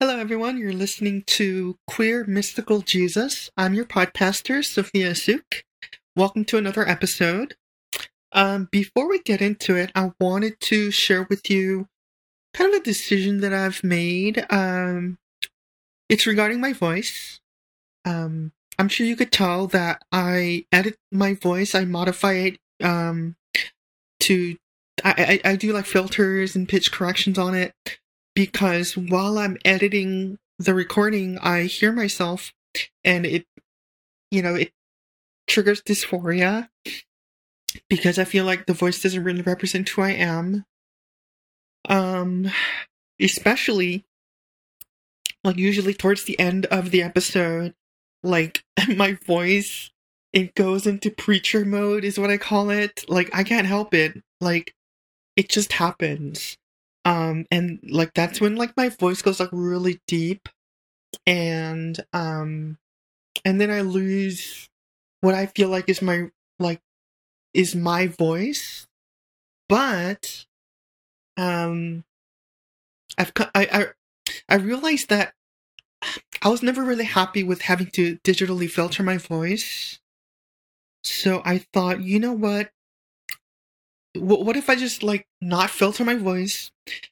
Hello, everyone. You're listening to Queer Mystical Jesus. I'm your podcaster, Sophia Suk. Welcome to another episode. Um, before we get into it, I wanted to share with you kind of a decision that I've made. Um, it's regarding my voice. Um, I'm sure you could tell that I edit my voice, I modify it um, to, I, I, I do like filters and pitch corrections on it because while I'm editing the recording, I hear myself and it, you know, it triggers dysphoria because I feel like the voice doesn't really represent who I am. Um, especially like usually towards the end of the episode, like my voice, it goes into preacher mode is what I call it. Like I can't help it. Like it just happens um and like that's when like my voice goes like really deep and um and then i lose what i feel like is my like is my voice but um i've i i, I realized that i was never really happy with having to digitally filter my voice. So i thought you know what what if I just like not filter my voice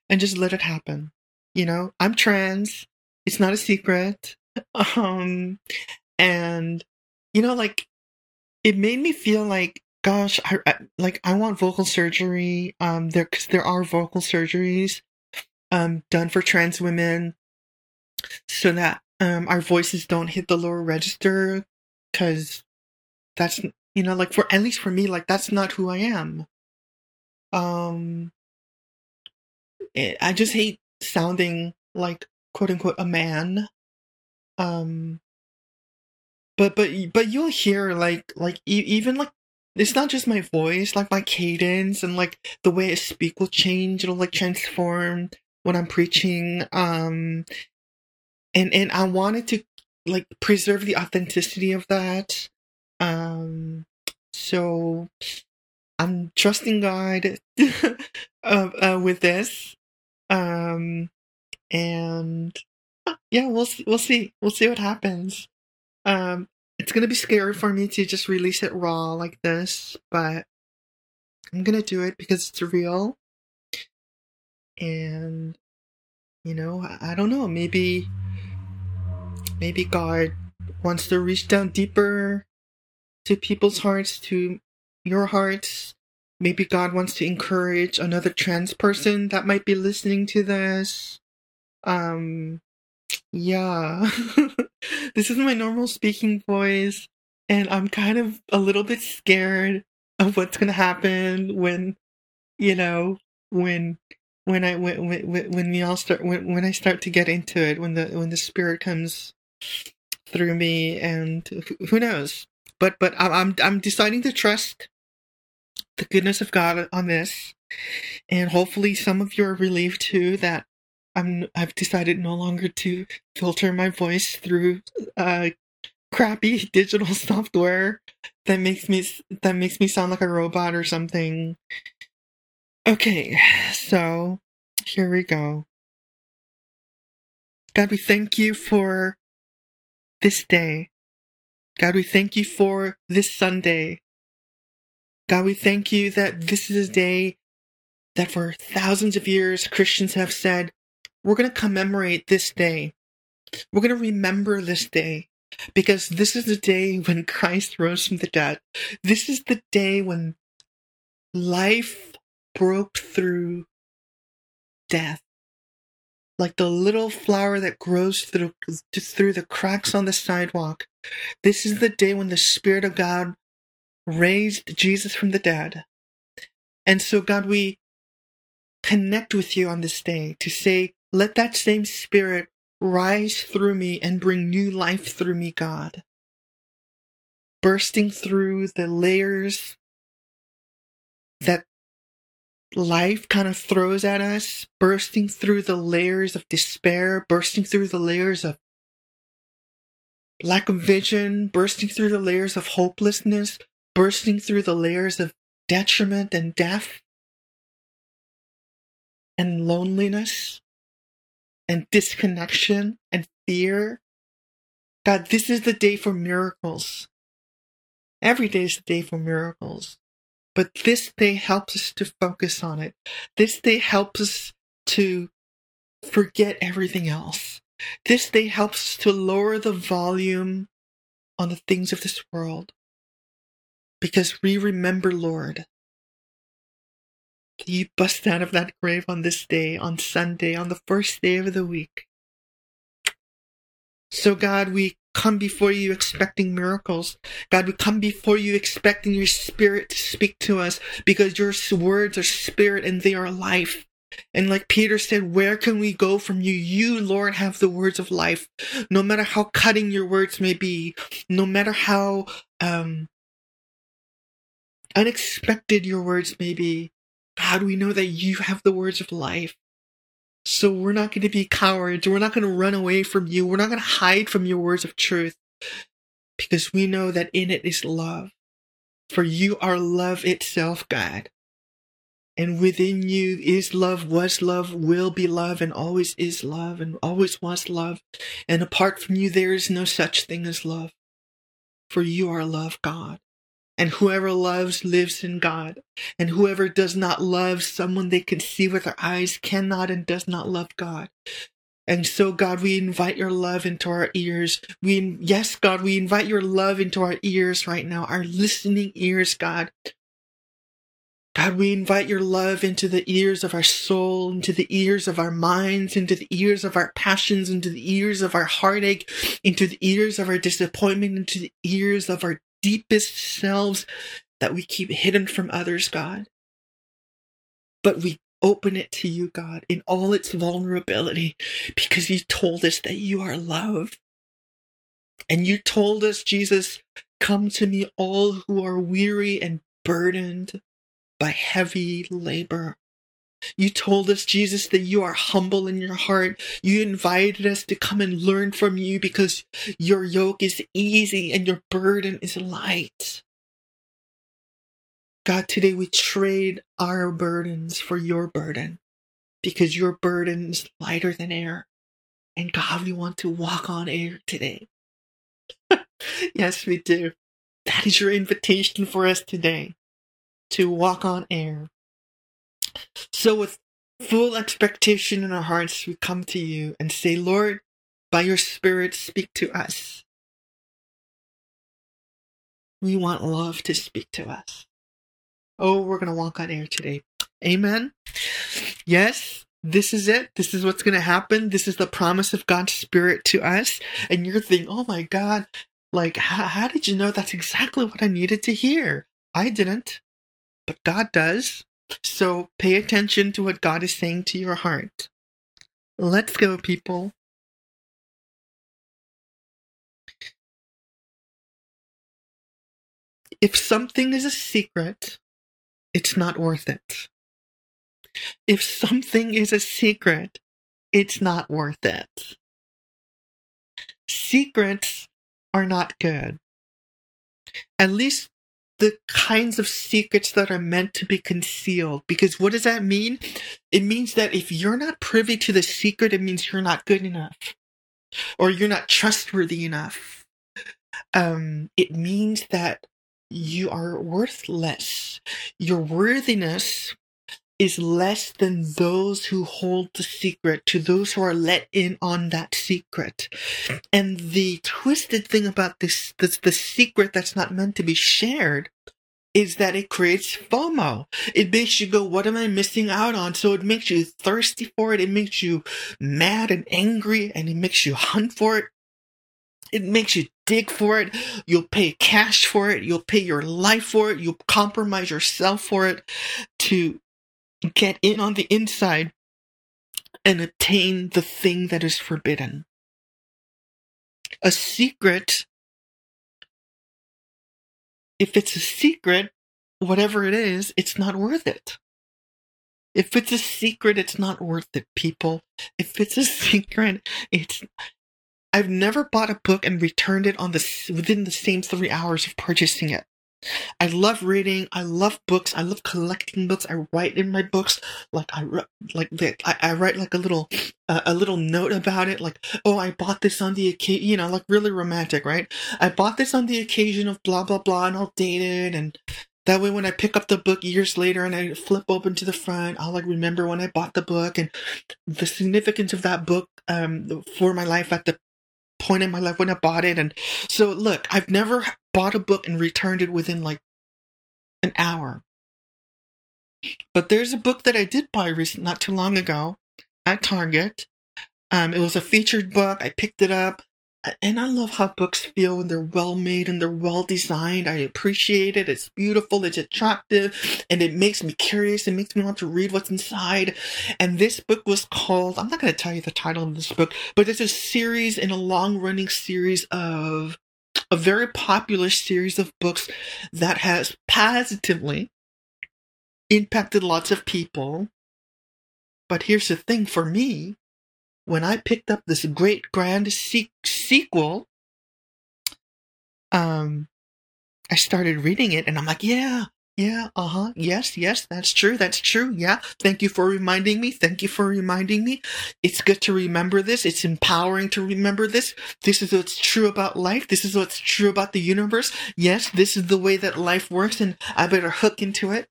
and just let it happen? You know, I'm trans. It's not a secret. Um, and you know, like it made me feel like, gosh, I, I like I want vocal surgery. Um, there because there are vocal surgeries, um, done for trans women, so that um our voices don't hit the lower register, because that's you know like for at least for me like that's not who I am um it, i just hate sounding like quote unquote a man. Um but but but you'll hear like like e- even like it's not just my voice like my cadence and like the way i speak will change. It'll like transform when i'm preaching. Um and and i wanted to like preserve the authenticity of that. Um so I'm trusting God uh, uh, with this, um, and yeah, we'll see, we'll see, we'll see what happens. Um, it's gonna be scary for me to just release it raw like this, but I'm gonna do it because it's real, and you know, I, I don't know, maybe, maybe God wants to reach down deeper to people's hearts to your hearts. Maybe God wants to encourage another trans person that might be listening to this. Um, yeah. this is my normal speaking voice, and I'm kind of a little bit scared of what's gonna happen when, you know, when when I when when, when we all start when when I start to get into it when the when the spirit comes through me and who knows but but I'm I'm deciding to trust the goodness of God on this, and hopefully some of you are relieved too that I'm I've decided no longer to filter my voice through uh crappy digital software that makes me that makes me sound like a robot or something. Okay, so here we go. God, we thank you for this day. God, we thank you for this Sunday. God, we thank you that this is a day that for thousands of years Christians have said, we're going to commemorate this day. We're going to remember this day because this is the day when Christ rose from the dead. This is the day when life broke through death. Like the little flower that grows through, through the cracks on the sidewalk. This is the day when the Spirit of God raised Jesus from the dead. And so, God, we connect with you on this day to say, let that same spirit rise through me and bring new life through me, God. Bursting through the layers that life kind of throws at us, bursting through the layers of despair, bursting through the layers of lack of vision, bursting through the layers of hopelessness, bursting through the layers of detriment and death and loneliness. and disconnection and fear. God, this is the day for miracles. Every day is the day for miracles. But this day helps us to focus on it. This day helps us to forget everything else. This day helps us to lower the volume on the things of this world. Because we remember, Lord, that you bust out of that grave on this day, on Sunday, on the first day of the week. So, God, we come before you expecting miracles. God, we come before you expecting your spirit to speak to us because your words are spirit and they are life. And like Peter said, where can we go from you? You, Lord, have the words of life. No matter how cutting your words may be, no matter how um, unexpected your words may be, God, we know that you have the words of life. So we're not going to be cowards. We're not going to run away from you. We're not going to hide from your words of truth because we know that in it is love. For you are love itself, God. And within you is love, was love, will be love, and always is love, and always was love. And apart from you, there is no such thing as love. For you are love, God. And whoever loves lives in God. And whoever does not love someone they can see with their eyes cannot and does not love God. And so, God, we invite your love into our ears. We, yes, God, we invite your love into our ears right now, our listening ears, God. God, we invite your love into the ears of our soul, into the ears of our minds, into the ears of our passions, into the ears of our heartache, into the ears of our disappointment, into the ears of our deepest selves that we keep hidden from others, God. But we open it to you, God, in all its vulnerability, because you told us that you are love. And you told us, Jesus, come to me, all who are weary and burdened by heavy labor. You told us, Jesus, that you are humble in your heart. You invited us to come and learn from you because your yoke is easy and your burden is light. God, today we trade our burdens for your burden because your burden is lighter than air. And God, we want to walk on air today. yes, we do. That is your invitation for us today to walk on air. So, with full expectation in our hearts, we come to you and say, Lord, by your Spirit, speak to us. We want love to speak to us. Oh, we're going to walk on air today. Amen. Yes, this is it. This is what's going to happen. This is the promise of God's Spirit to us. And you're thinking, oh my God, like, how, how did you know that's exactly what I needed to hear? I didn't, but God does. So pay attention to what God is saying to your heart. Let's go, people. If something is a secret, it's not worth it. If something is a secret, it's not worth it. Secrets are not good. At least the kinds of secrets that are meant to be concealed. Because what does that mean? It means that if you're not privy to the secret, it means you're not good enough or you're not trustworthy enough. Um, it means that you are worthless. Your worthiness is less than those who hold the secret to those who are let in on that secret. And the twisted thing about this, this the secret that's not meant to be shared is that it creates FOMO. It makes you go, what am I missing out on? So it makes you thirsty for it. It makes you mad and angry and it makes you hunt for it. It makes you dig for it. You'll pay cash for it. You'll pay your life for it. You'll compromise yourself for it to get in on the inside and attain the thing that is forbidden. A secret, if it's a secret, whatever it is, it's not worth it. If it's a secret, it's not worth it, people. If it's a secret, it's. I've never bought a book and returned it on the within the same three hours of purchasing it. I love reading. I love books. I love collecting books. I write in my books. Like I like I, I write like a little uh, a little note about it. Like oh, I bought this on the occasion. You know, like really romantic, right? I bought this on the occasion of blah blah blah, and I'll date it. And that way, when I pick up the book years later and I flip open to the front, I'll like remember when I bought the book and the significance of that book um for my life at the point in my life when I bought it. And so, look, I've never bought a book and returned it within like an hour. But there's a book that I did buy recent, not too long ago at Target. Um, it was a featured book. I picked it up. And I love how books feel when they're well made and they're well designed. I appreciate it. It's beautiful, it's attractive, and it makes me curious. It makes me want to read what's inside. And this book was called, I'm not going to tell you the title of this book, but it's a series in a long running series of a very popular series of books that has positively impacted lots of people. But here's the thing for me when I picked up this great grand se- sequel, um, I started reading it and I'm like, yeah, yeah, uh huh, yes, yes, that's true, that's true, yeah. Thank you for reminding me. Thank you for reminding me. It's good to remember this. It's empowering to remember this. This is what's true about life. This is what's true about the universe. Yes, this is the way that life works and I better hook into it.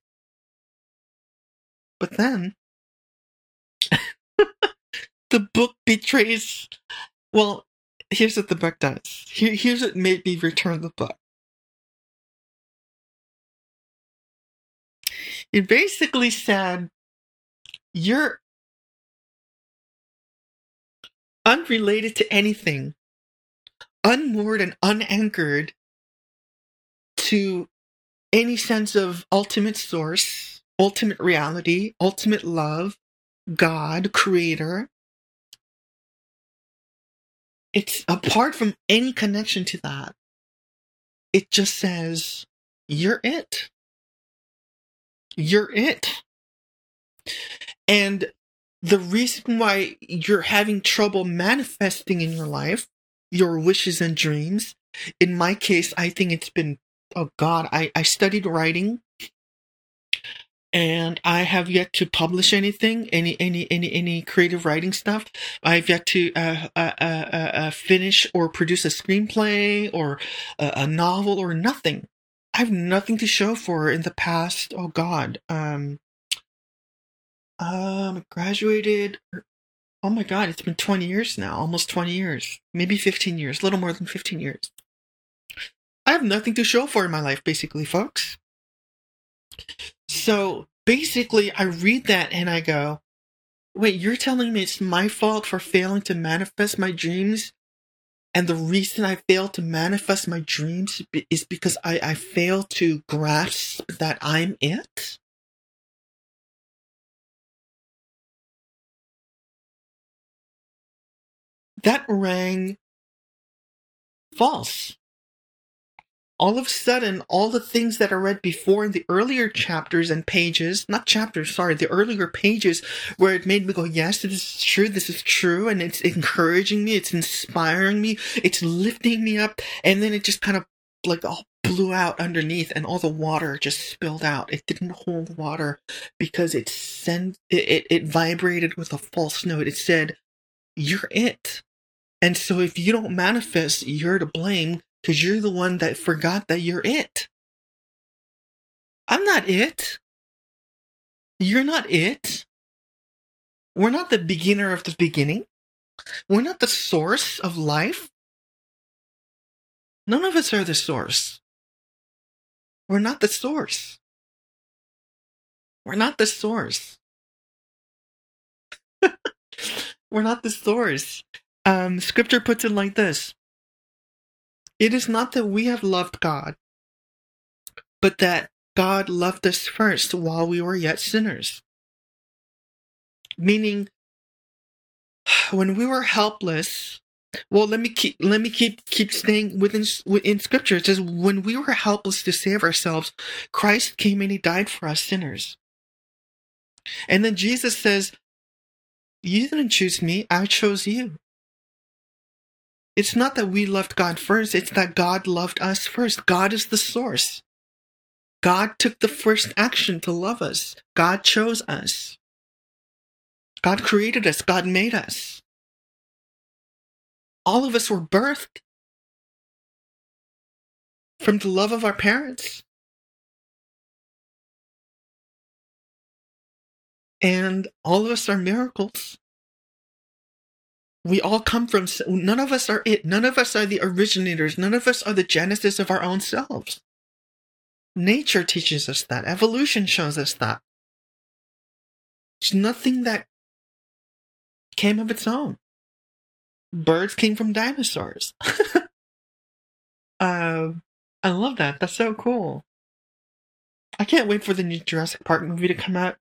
But then, the book betrays. Well, here's what the book does. Here, here's what made me return the book. It basically said, you're unrelated to anything, unmoored and unanchored to any sense of ultimate source, ultimate reality, ultimate love, God, creator, it's apart from any connection to that. It just says, you're it. You're it. And the reason why you're having trouble manifesting in your life, your wishes and dreams, in my case, I think it's been, oh God, I, I studied writing and I have yet to publish anything, any any any any creative writing stuff. I've yet to uh, uh, uh, uh, uh finish or produce a screenplay or a, a, novel or nothing. I have nothing to show for in the past. Oh God, um, um, graduated. Oh my God, it's been twenty years now, almost twenty years, maybe fifteen years, a little more than fifteen years. I have nothing to show for in my life, basically, folks. So basically, I read that and I go, wait, you're telling me it's my fault for failing to manifest my dreams? And the reason I fail to manifest my dreams is because I, I fail to grasp that I'm it? That rang false all of a sudden, all the things that I read before in the earlier chapters and pages, not chapters, sorry, the earlier pages where it made me go, yes, this is true, this is true, and it's encouraging me, it's inspiring me, it's lifting me up, and then it just kind of like all blew out underneath and all the water just spilled out. It didn't hold water because it sent, it, it, it vibrated with a false note. It said, you're it. And so if you don't manifest, you're to blame because you're the one that forgot that you're it. I'm not it. You're not it. We're not the beginner of the beginning. We're not the source of life. None of us are the source. We're not the source. We're not the source. We're not the source. Um, scripture puts it like this it is not that we have loved God, but that God loved us first while we were yet sinners. Meaning, when we were helpless, well, let me keep let me keep keep staying within in Scripture. It says, when we were helpless to save ourselves, Christ came and He died for us sinners. And then Jesus says, "You didn't choose me; I chose you." It's not that we loved God first, it's that God loved us first. God is the source. God took the first action to love us. God chose us. God created us. God made us. All of us were birthed from the love of our parents. And all of us are miracles. We all come from, none of us are it. None of us are the originators. None of us are the genesis of our own selves. Nature teaches us that. Evolution shows us that. It's nothing that came of its own. Birds came from dinosaurs. uh, I love that. That's so cool. I can't wait for the new Jurassic Park movie to come out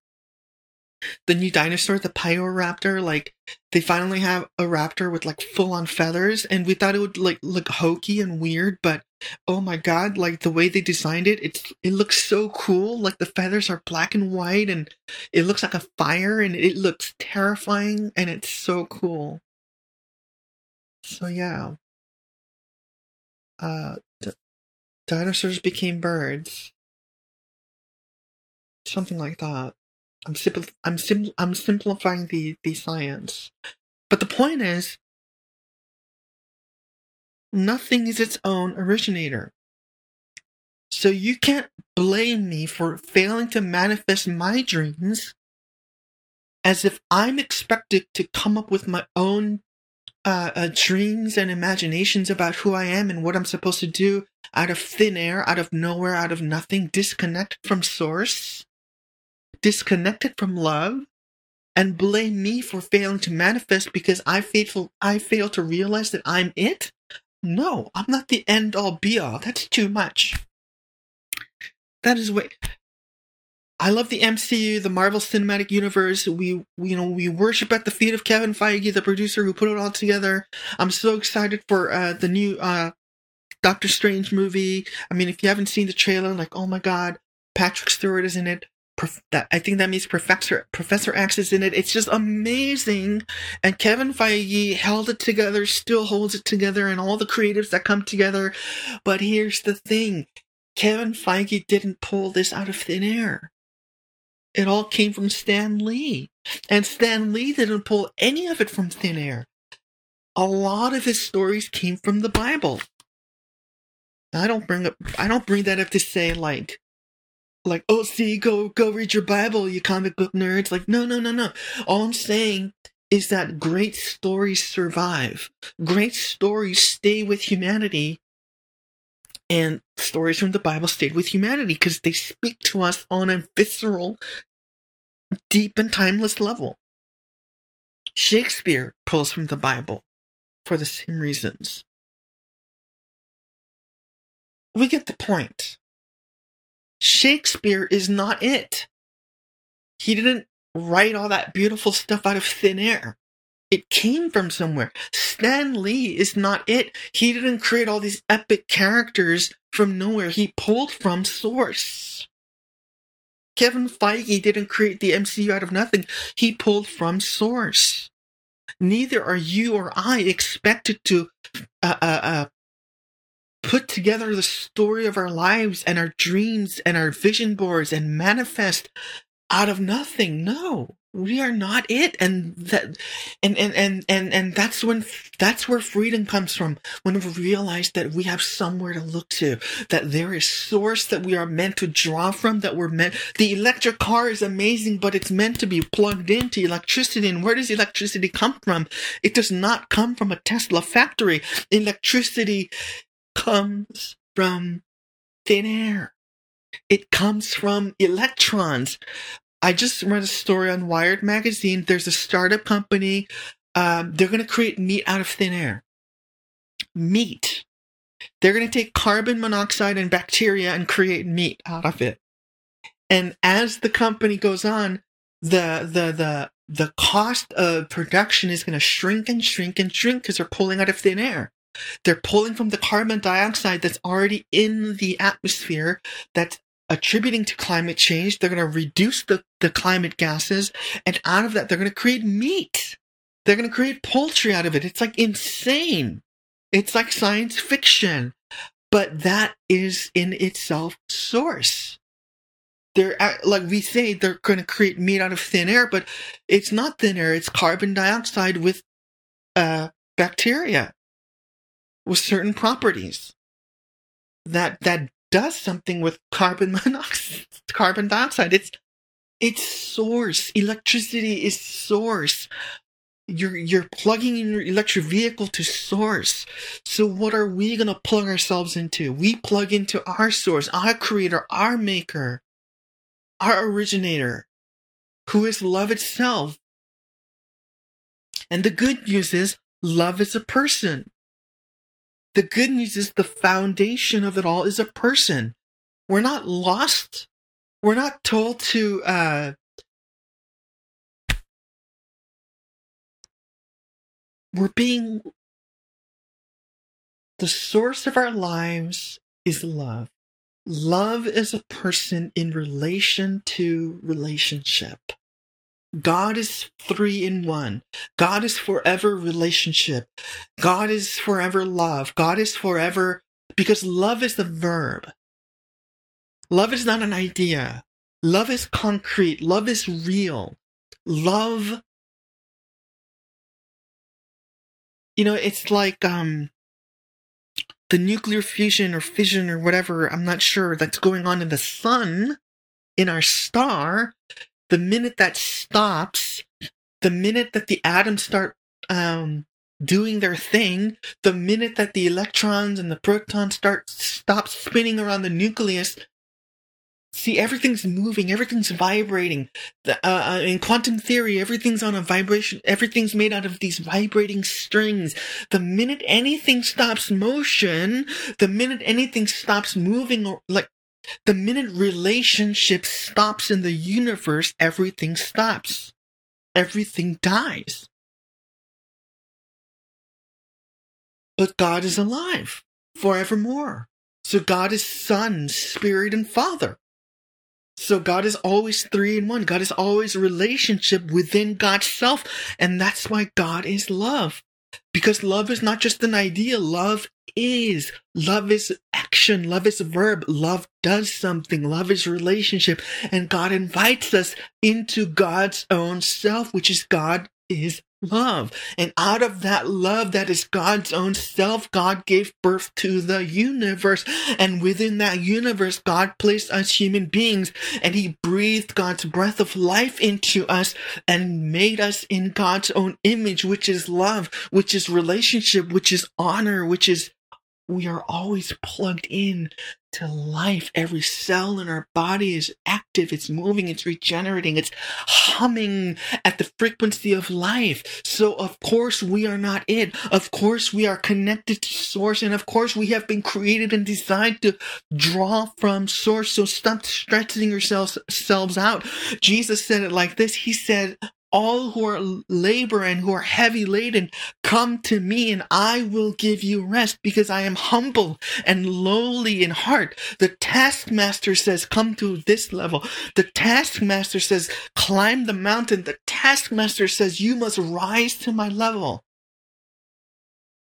the new dinosaur, the Pyroraptor, like they finally have a raptor with like full on feathers, and we thought it would like look hokey and weird, but oh my god, like the way they designed it, it's it looks so cool. Like the feathers are black and white, and it looks like a fire, and it looks terrifying, and it's so cool. So yeah, uh, d- dinosaurs became birds, something like that. I'm simpl- I'm sim- I'm simplifying the the science, but the point is, nothing is its own originator. So you can't blame me for failing to manifest my dreams as if I'm expected to come up with my own uh, uh, dreams and imaginations about who I am and what I'm supposed to do out of thin air, out of nowhere, out of nothing, disconnect from source disconnected from love and blame me for failing to manifest because I faithful I fail to realize that I'm it? No, I'm not the end all be all. That's too much. That is what I love the MCU, the Marvel Cinematic Universe. We, we, you know, we worship at the feet of Kevin Feige, the producer who put it all together. I'm so excited for uh, the new uh, Doctor Strange movie. I mean, if you haven't seen the trailer, like, oh my god, Patrick Stewart is in it that I think that means Professor Professor X is in it. It's just amazing, and Kevin Feige held it together, still holds it together, and all the creatives that come together. But here's the thing: Kevin Feige didn't pull this out of thin air. It all came from Stan Lee, and Stan Lee didn't pull any of it from thin air. A lot of his stories came from the Bible. I don't bring up I don't bring that up to say like like, oh, see, go go read your Bible, you comic book nerds. Like, no, no, no, no. All I'm saying is that great stories survive. Great stories stay with humanity. And stories from the Bible stayed with humanity because they speak to us on a visceral, deep, and timeless level. Shakespeare pulls from the Bible for the same reasons. We get the point. Shakespeare is not it. He didn't write all that beautiful stuff out of thin air. It came from somewhere. Stan Lee is not it. He didn't create all these epic characters from nowhere. He pulled from source. Kevin Feige didn't create the MCU out of nothing. He pulled from source. Neither are you or I expected to uh, uh, uh, put together the story of our lives and our dreams and our vision boards and manifest out of nothing. No, we are not it. And that, and, and, and, and, and that's when, that's where freedom comes from. When we realize that we have somewhere to look to, that there is source that we are meant to draw from, that we're meant, the electric car is amazing, but it's meant to be plugged into electricity. And where does electricity come from? It does not come from a Tesla factory. Electricity comes from thin air. It comes from electrons. I just read a story on Wired magazine. There's a startup company. Um, they're going to create meat out of thin air. Meat. They're going to take carbon monoxide and bacteria and create meat out of it. And as the company goes on, the the the the cost of production is going to shrink and shrink and shrink because they're pulling out of thin air. They're pulling from the carbon dioxide that's already in the atmosphere that's attributing to climate change. They're going to reduce the, the climate gases. And out of that, they're going to create meat. They're going to create poultry out of it. It's like insane. It's like science fiction. But that is in itself source. they're like we say they're going to create meat out of thin air, but it's not thin air. It's carbon dioxide with uh, bacteria with certain properties that that does something with carbon monoxide, carbon dioxide. It's it's source. Electricity is source. You're you're plugging in your electric vehicle to source. So what are we gonna plug ourselves into? We plug into our source, our creator, our maker our originator, who is love itself. And the good news is, love is a person. The good news is the foundation of it all is a person. We're not lost. We're not told to, uh, we're being, the source of our lives is love. Love is a person in relation to relationship. God is three in one. God is forever relationship. God is forever love. God is forever because love is the verb. Love is not an idea. Love is concrete. Love is real. Love, you know, it's like, um, the nuclear fusion or fission or whatever, I'm not sure, that's going on in the sun, in our star, the minute that stops, the minute that the atoms start um, doing their thing, the minute that the electrons and the protons start stop spinning around the nucleus, See, everything's moving, everything's vibrating. The, uh, uh, in quantum theory, everything's on a vibration, everything's made out of these vibrating strings. The minute anything stops motion, the minute anything stops moving, or like, the minute relationship stops in the universe, everything stops. Everything dies. But God is alive forevermore. So God is Son, Spirit, and Father. So God is always three in one. God is always relationship within God's self. And that's why God is love. Because love is not just an idea. Love is. Love is action. Love is a verb. Love does something. Love is relationship. And God invites us into God's own self, which is God is love. And out of that love that is God's own self, God gave birth to the universe. And within that universe, God placed us human beings and He breathed God's breath of life into us and made us in God's own image, which is love, which is relationship, which is honor, which is we are always plugged in to life. Every cell in our body is active, it's moving, it's regenerating, it's humming at the frequency of life. So, of course, we are not it. Of course, we are connected to Source, and of course, we have been created and designed to draw from Source. So, stop stretching yourselves out. Jesus said it like this He said, all who are labor and who are heavy laden, come to me and I will give you rest because I am humble and lowly in heart. The taskmaster says, come to this level. The taskmaster says, climb the mountain. The taskmaster says, you must rise to my level.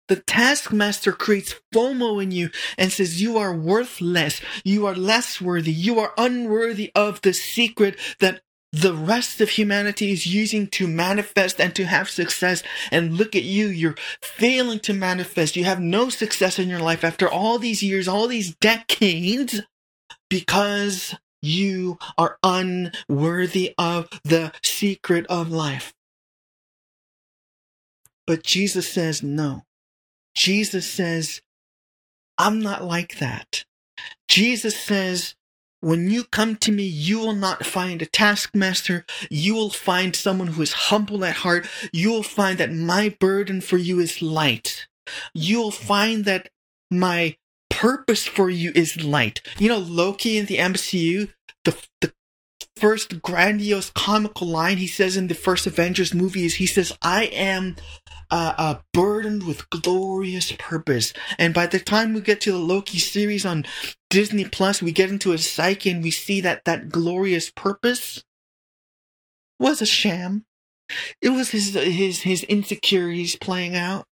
The taskmaster creates FOMO in you and says you are worthless. You are less worthy. You are unworthy of the secret that the rest of humanity is using to manifest and to have success. And look at you, you're failing to manifest. You have no success in your life after all these years, all these decades, because you are unworthy of the secret of life. But Jesus says, no. Jesus says, I'm not like that. Jesus says, when you come to me, you will not find a taskmaster. You will find someone who is humble at heart. You will find that my burden for you is light. You will find that my purpose for you is light. You know, Loki in the MCU, the, the first grandiose comical line he says in the first Avengers movie is he says, I am uh, uh, burdened with glorious purpose. And by the time we get to the Loki series on Disney Plus, we get into his psyche and we see that that glorious purpose was a sham. It was his his his insecurities playing out.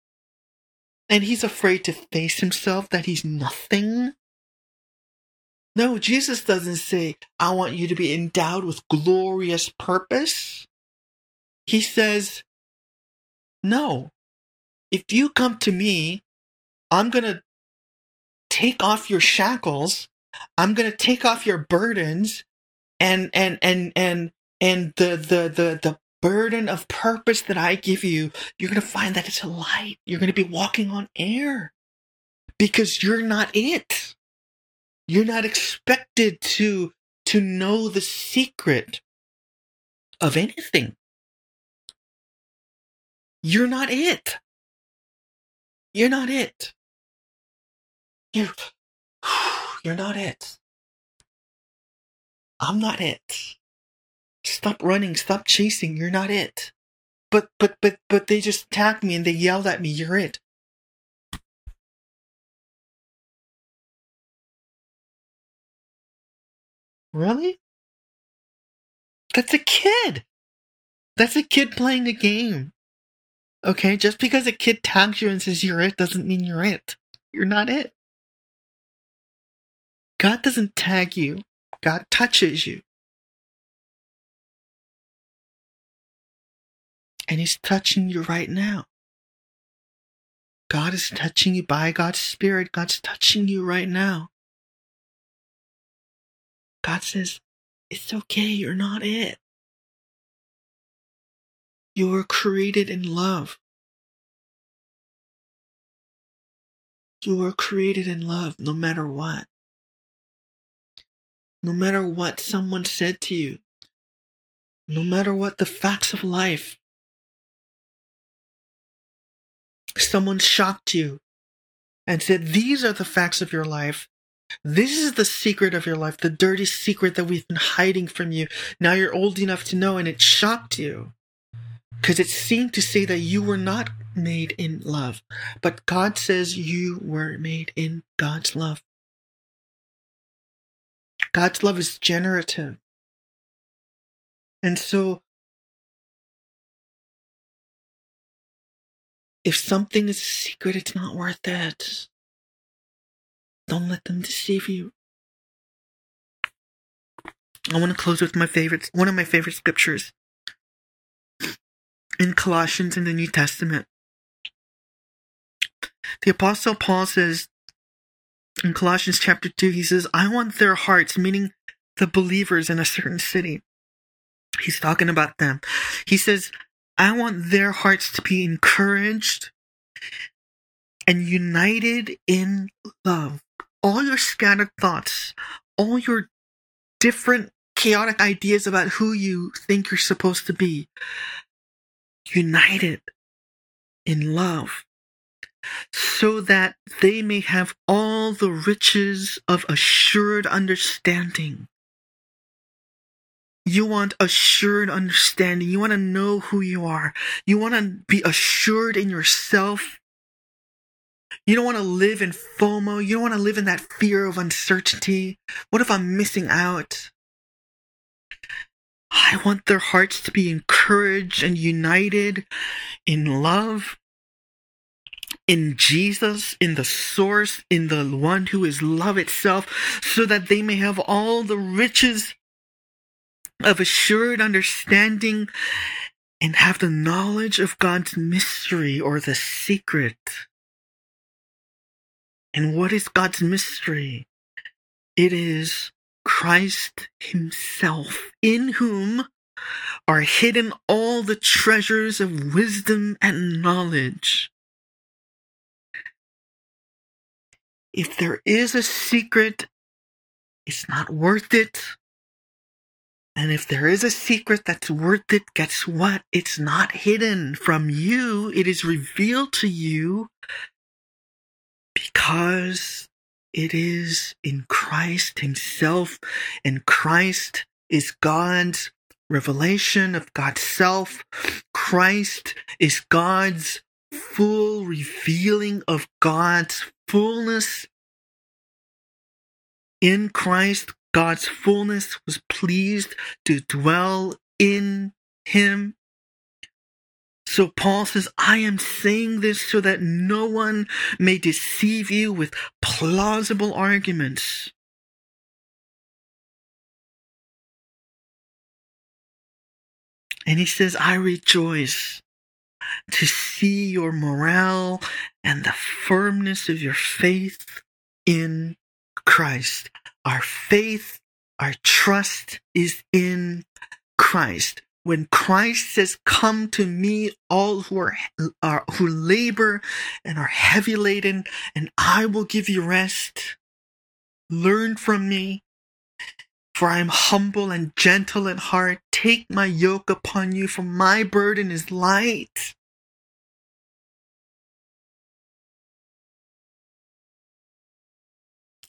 And he's afraid to face himself that he's nothing. No, Jesus doesn't say, I want you to be endowed with glorious purpose. He says, No, if you come to me, I'm going to take off your shackles. I'm going to take off your burdens and, and, and, and, and the, the, the, the burden of purpose that I give you, you're going to find that it's a light. You're going to be walking on air because you're not it. You're not expected to, to know the secret of anything. You're not it. You're not it. You, you're not it. I'm not it. Stop running. Stop chasing. You're not it. But, but, but, but they just attacked me and they yelled at me. You're it. Really? That's a kid. That's a kid playing a game. Okay, just because a kid tags you and says you're it doesn't mean you're it. You're not it. God doesn't tag you, God touches you. And He's touching you right now. God is touching you by God's Spirit. God's touching you right now. God says, It's okay, you're not it. You were created in love. You were created in love no matter what. No matter what someone said to you. No matter what the facts of life. Someone shocked you and said, These are the facts of your life. This is the secret of your life, the dirty secret that we've been hiding from you. Now you're old enough to know, and it shocked you. Because it seemed to say that you were not made in love. But God says you were made in God's love. God's love is generative. And so, if something is a secret, it's not worth it. Don't let them deceive you. I want to close with my favorite, one of my favorite scriptures in Colossians in the New Testament. The Apostle Paul says in Colossians chapter 2, he says, I want their hearts, meaning the believers in a certain city. He's talking about them. He says, I want their hearts to be encouraged and united in love. All your scattered thoughts, all your different chaotic ideas about who you think you're supposed to be, united in love, so that they may have all the riches of assured understanding. You want assured understanding. You want to know who you are. You want to be assured in yourself. You don't want to live in FOMO. You don't want to live in that fear of uncertainty. What if I'm missing out? I want their hearts to be encouraged and united in love, in Jesus, in the source, in the one who is love itself, so that they may have all the riches of assured understanding and have the knowledge of God's mystery or the secret. And what is God's mystery? It is Christ Himself, in whom are hidden all the treasures of wisdom and knowledge. If there is a secret, it's not worth it. And if there is a secret that's worth it, guess what? It's not hidden from you. It is revealed to you because it is in Christ Himself, and Christ is God's revelation of God's self. Christ is God's full revealing of God's fullness. In Christ, God's fullness was pleased to dwell in Him. So Paul says, I am saying this so that no one may deceive you with plausible arguments. And he says, I rejoice to see your morale and the firmness of your faith in Christ. Our faith, our trust is in Christ. When Christ says, Come to me, all who are, are who labor and are heavy laden, and I will give you rest. Learn from me, for I am humble and gentle in heart. Take my yoke upon you, for my burden is light.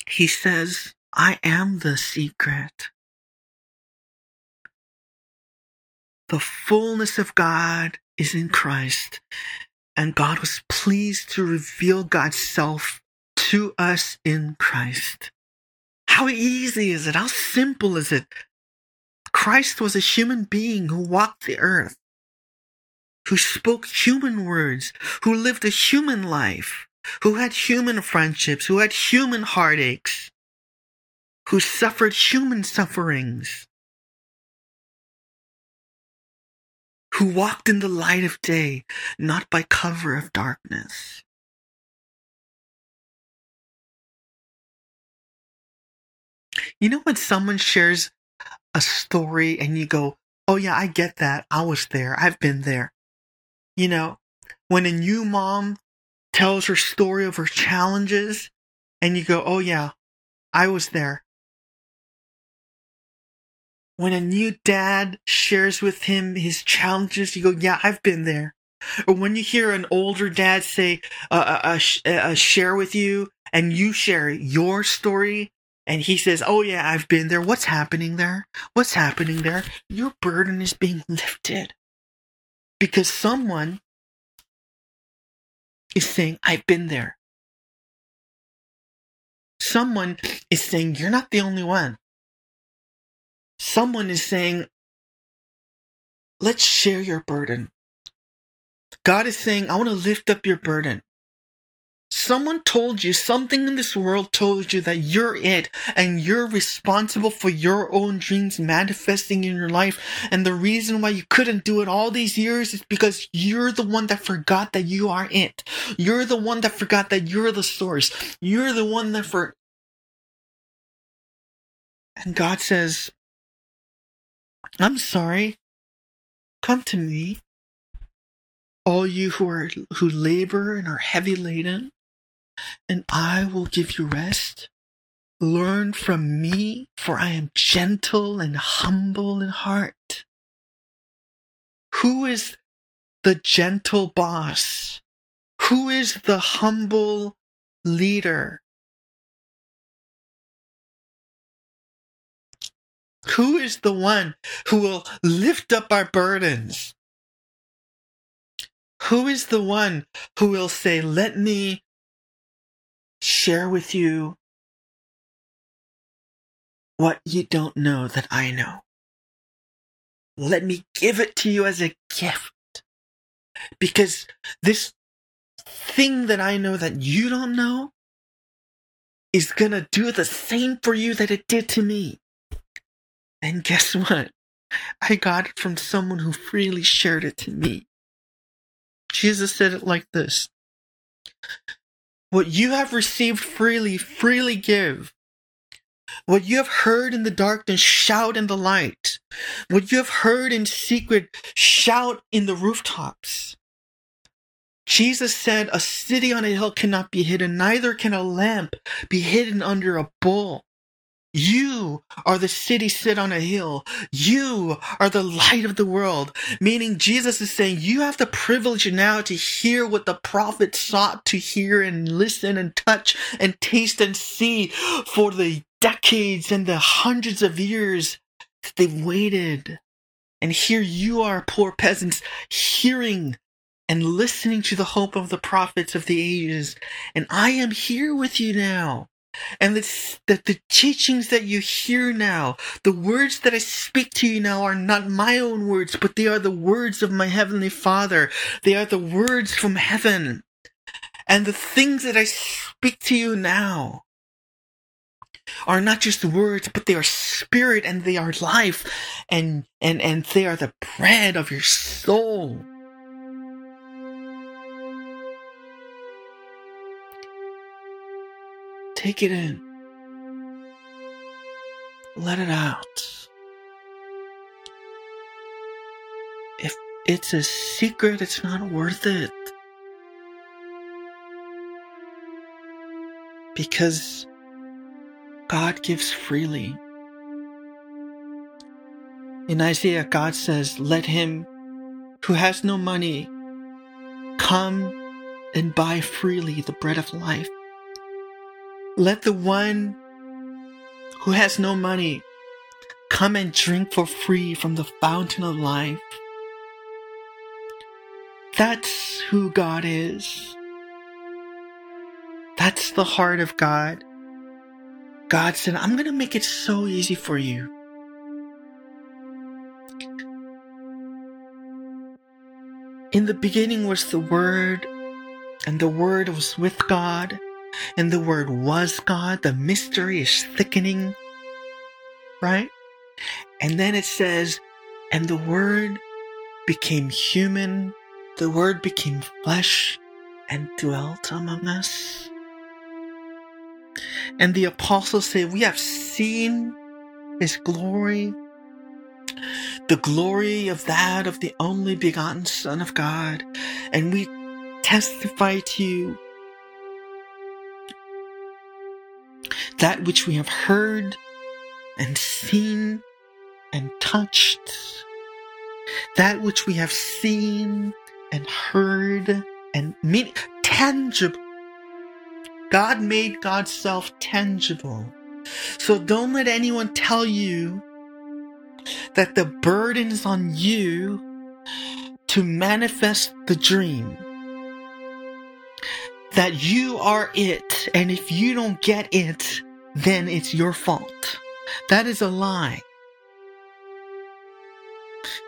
He says, I am the secret. The fullness of God is in Christ, and God was pleased to reveal God's self to us in Christ. How easy is it? How simple is it? Christ was a human being who walked the earth, who spoke human words, who lived a human life, who had human friendships, who had human heartaches, who suffered human sufferings, who walked in the light of day, not by cover of darkness. You know when someone shares a story and you go, Oh yeah, I get that. I was there. I've been there. You know, when a new mom tells her story of her challenges, and you go, oh yeah, I was there. When a new dad shares with him his challenges, you go, yeah, I've been there. Or when you hear an older dad say, uh, uh, uh, uh, share with you, and you share your story, and he says, oh yeah, I've been there. What's happening there? What's happening there? Your burden is being lifted. Because someone is saying, I've been there. Someone is saying, You're not the only one. Someone is saying, Let's share your burden. God is saying, I want to lift up your burden. Someone told you, something in this world told you that you're it and you're responsible for your own dreams manifesting in your life. And the reason why you couldn't do it all these years is because you're the one that forgot that you are it. You're the one that forgot that you're the source. You're the one that for. And God says, I'm sorry. Come to me all you who are who labor and are heavy laden and I will give you rest. Learn from me, for I am gentle and humble in heart. Who is the gentle boss? Who is the humble leader? Who is the one who will lift up our burdens? Who is the one who will say, Let me share with you what you don't know that I know. Let me give it to you as a gift. Because this thing that I know that you don't know is gonna do the same for you that it did to me. And guess what? I got it from someone who freely shared it to me. Jesus said it like this what you have received freely, freely give. What you have heard in the darkness, shout in the light. What you have heard in secret, shout in the rooftops. Jesus said, A city on a hill cannot be hidden, neither can a lamp be hidden under a bowl. You are the city set on a hill. You are the light of the world. Meaning Jesus is saying you have the privilege now to hear what the prophets sought to hear and listen and touch and taste and see for the decades and the hundreds of years that they've waited. And here you are, poor peasants, hearing and listening to the hope of the prophets of the ages. And I am here with you now. And that the teachings that you hear now, the words that I speak to you now are not my own words, but they are the words of my Heavenly Father. They are the words from heaven. And the things that I speak to you now are not just words, but they are spirit and they are life and, and, and they are the bread of your soul. Take it in. Let it out. If it's a secret, it's not worth it. Because God gives freely. In Isaiah, God says, Let him who has no money come and buy freely the bread of life. Let the one who has no money come and drink for free from the fountain of life. That's who God is. That's the heart of God. God said, I'm going to make it so easy for you. In the beginning was the Word, and the Word was with God, and the Word was God. The mystery is thickening, right? And then it says, and the Word became human, the Word became flesh and dwelt among us. And the apostles say, We have seen his glory, the glory of that of the only begotten Son of God, and we testify to you that which we have heard and seen and touched, that which we have seen and heard and made tangible. God made God's self tangible. So don't let anyone tell you that the burden is on you to manifest the dream that you are it, and if you don't get it, then it's your fault. That is a lie.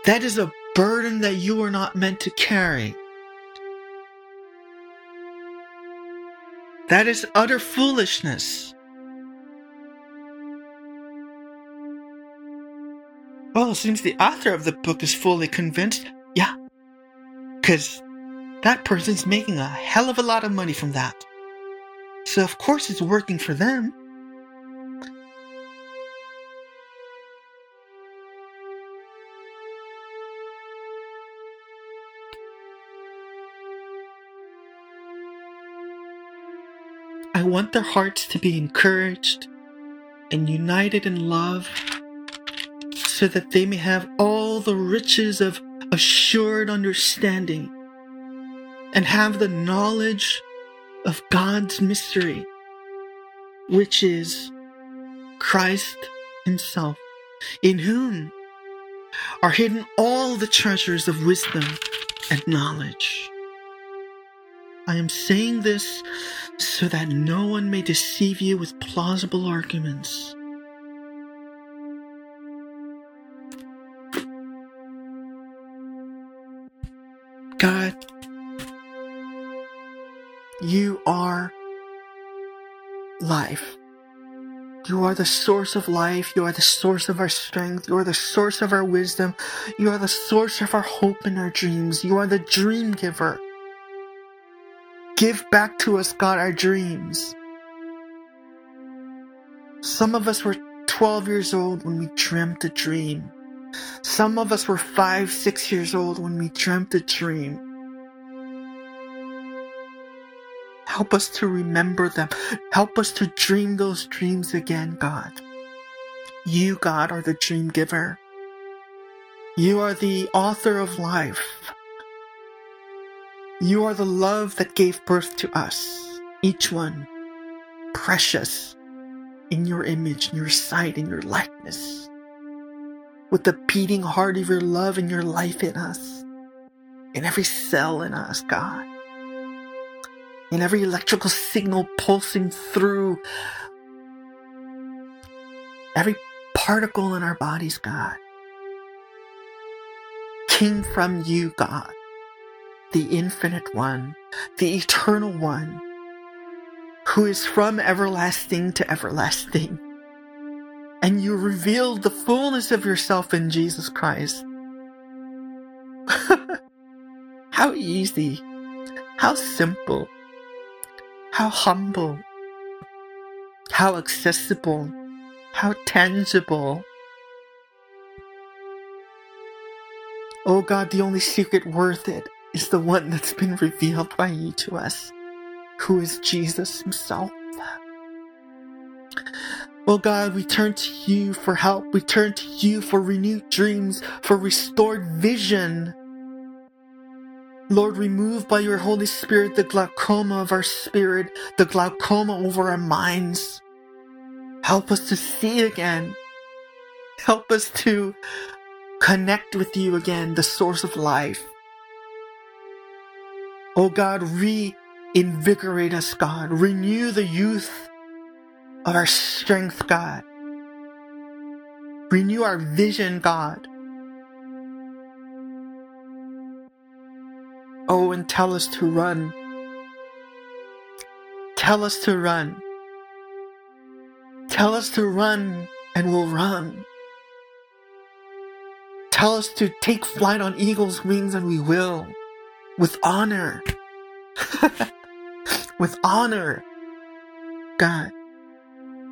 That is a burden that you are not meant to carry. That is utter foolishness. Well, it seems the author of the book is fully convinced. Yeah. Because that person's making a hell of a lot of money from that. So of course it's working for them. Want their hearts to be encouraged and united in love so that they may have all the riches of assured understanding and have the knowledge of God's mystery, which is Christ Himself, in whom are hidden all the treasures of wisdom and knowledge. I am saying this so that no one may deceive you with plausible arguments. God you are life. You are the source of life. You are the source of our strength. You are the source of our wisdom. You are the source of our hope and our dreams. You are the dream giver. Give back to us, God, our dreams. Some of us were 12 years old when we dreamt a dream. Some of us were 5, 6 years old when we dreamt a dream. Help us to remember them. Help us to dream those dreams again, God. You, God, are the dream giver. You are the author of life. You are the love that gave birth to us, each one precious in your image, in your sight, in your likeness, with the beating heart of your love and your life in us, in every cell in us, God. In every electrical signal pulsing through every particle in our bodies, God, came from you, God, the infinite one, the eternal one, who is from everlasting to everlasting, and you revealed the fullness of yourself in Jesus Christ. how easy, how simple, how humble, how accessible, how tangible. Oh God, the only secret worth it is the one that's been revealed by you to us, who is Jesus Himself. Oh God, we turn to you for help. We turn to you for renewed dreams, for restored vision. Lord, remove by your Holy Spirit the glaucoma of our spirit, the glaucoma over our minds. Help us to see again. Help us to connect with you again, the source of life. Oh God, reinvigorate us, God. Renew the youth of our strength, God. Renew our vision, God. Oh, and tell us to run. Tell us to run. Tell us to run, and we'll run. Tell us to take flight on eagle's wings, and we will. With honor. With honor. God.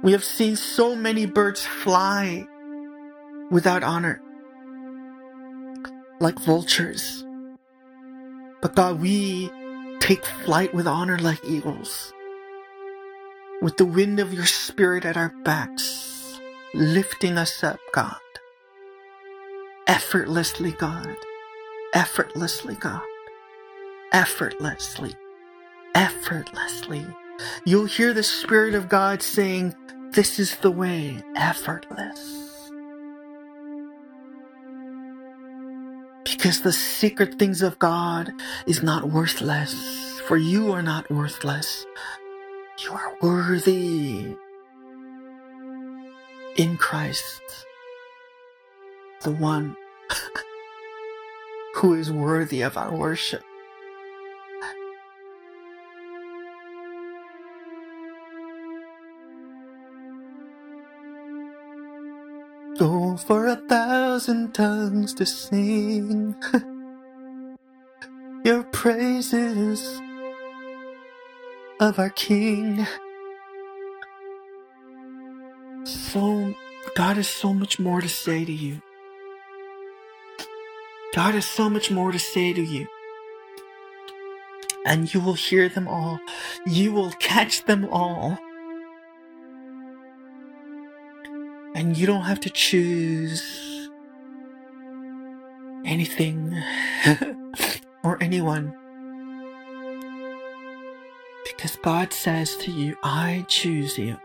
We have seen so many birds fly without honor, like vultures. But God, we take flight with honor like eagles, with the wind of your spirit at our backs, lifting us up, God. Effortlessly, God. Effortlessly, God. Effortlessly. Effortlessly. You'll hear the Spirit of God saying, This is the way, effortless. Because the secret things of God is not worthless, for you are not worthless. You are worthy in Christ, the one who is worthy of our worship. Thousand tongues to sing your praises of our King. So, God has so much more to say to you. God has so much more to say to you. And you will hear them all. You will catch them all. And you don't have to choose anything or anyone. Because God says to you, I choose you.